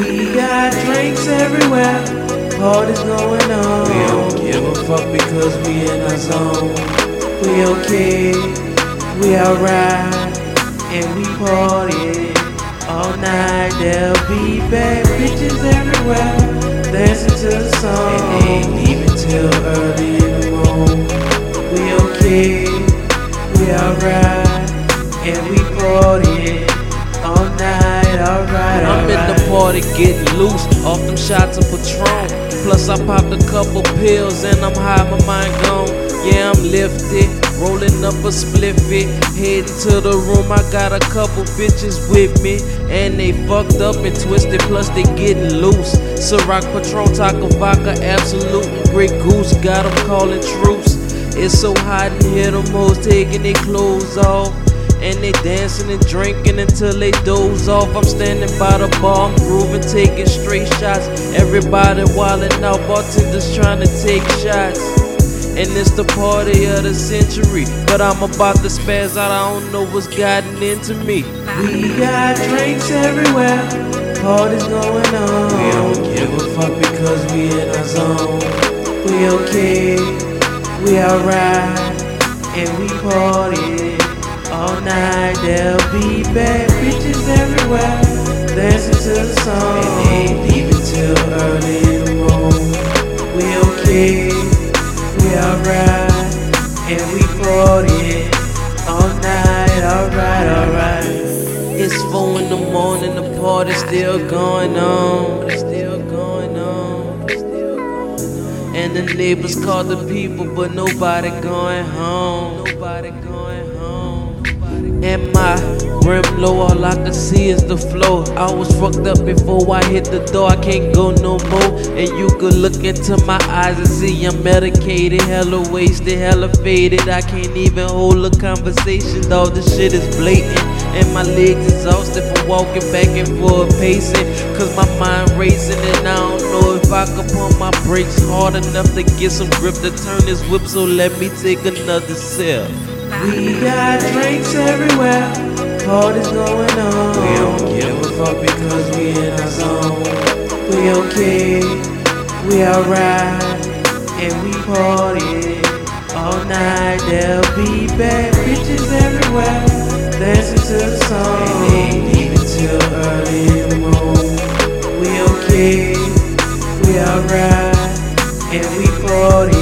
drinks everywhere, parties going on. We don't give a fuck because we in our zone. We okay, we alright, and we party all night. There'll be bad bitches everywhere, dancing to the song. And they ain't leaving till early in the morning. We okay, we alright, and we party all night, alright, I'm in the alright. Party getting loose off them shots of Patron. Plus I popped a couple pills and I'm high, my mind gone. Yeah, I'm lifted, rolling up a spliffy, heading to the room. I got a couple bitches with me, and they fucked up and twisted. Plus they getting loose. Ciroc, Patron, Taco Vodka, Absolut, and Grey Goose. Got 'em calling troops. It's so hot in here, them hoes taking their clothes off. And they dancing and drinking until they doze off. I'm standing by the bar, I'm grooving, taking straight shots. Everybody wildin' out, bartenders trying to take shots. And it's the party of the century. But I'm about to spaz out, I don't know what's gotten into me. We got drinks everywhere, parties going on. We don't give a fuck because we in our zone. We okay, we alright, and we party all night. There'll be bad bitches everywhere, dancing to the song. And they ain't leaving till early in the morning. We okay, we alright, and we party all night. Alright, alright. It's four in the morning, the party's still going on. Still going on. And the neighbors call the people, but nobody going home. Nobody going my brim low, all I can see is the flow. I was fucked up before I hit the door, I can't go no more. And you could look into my eyes and see I'm medicated, hella wasted, hella faded. I can't even hold a conversation, dog. This shit is blatant. And my legs exhausted from walking back and forth, pacing. Cause my mind racing, and I don't know if I can pull my brakes hard enough to get some grip to turn this whip. So let me take another sip. We got drinks everywhere, parties going on. We don't give a fuck because we in our zone. We okay, we alright, and we party all night. There'll be bad bitches everywhere, dancing to the song. They ain't till early in the morning. We okay, we alright, and we party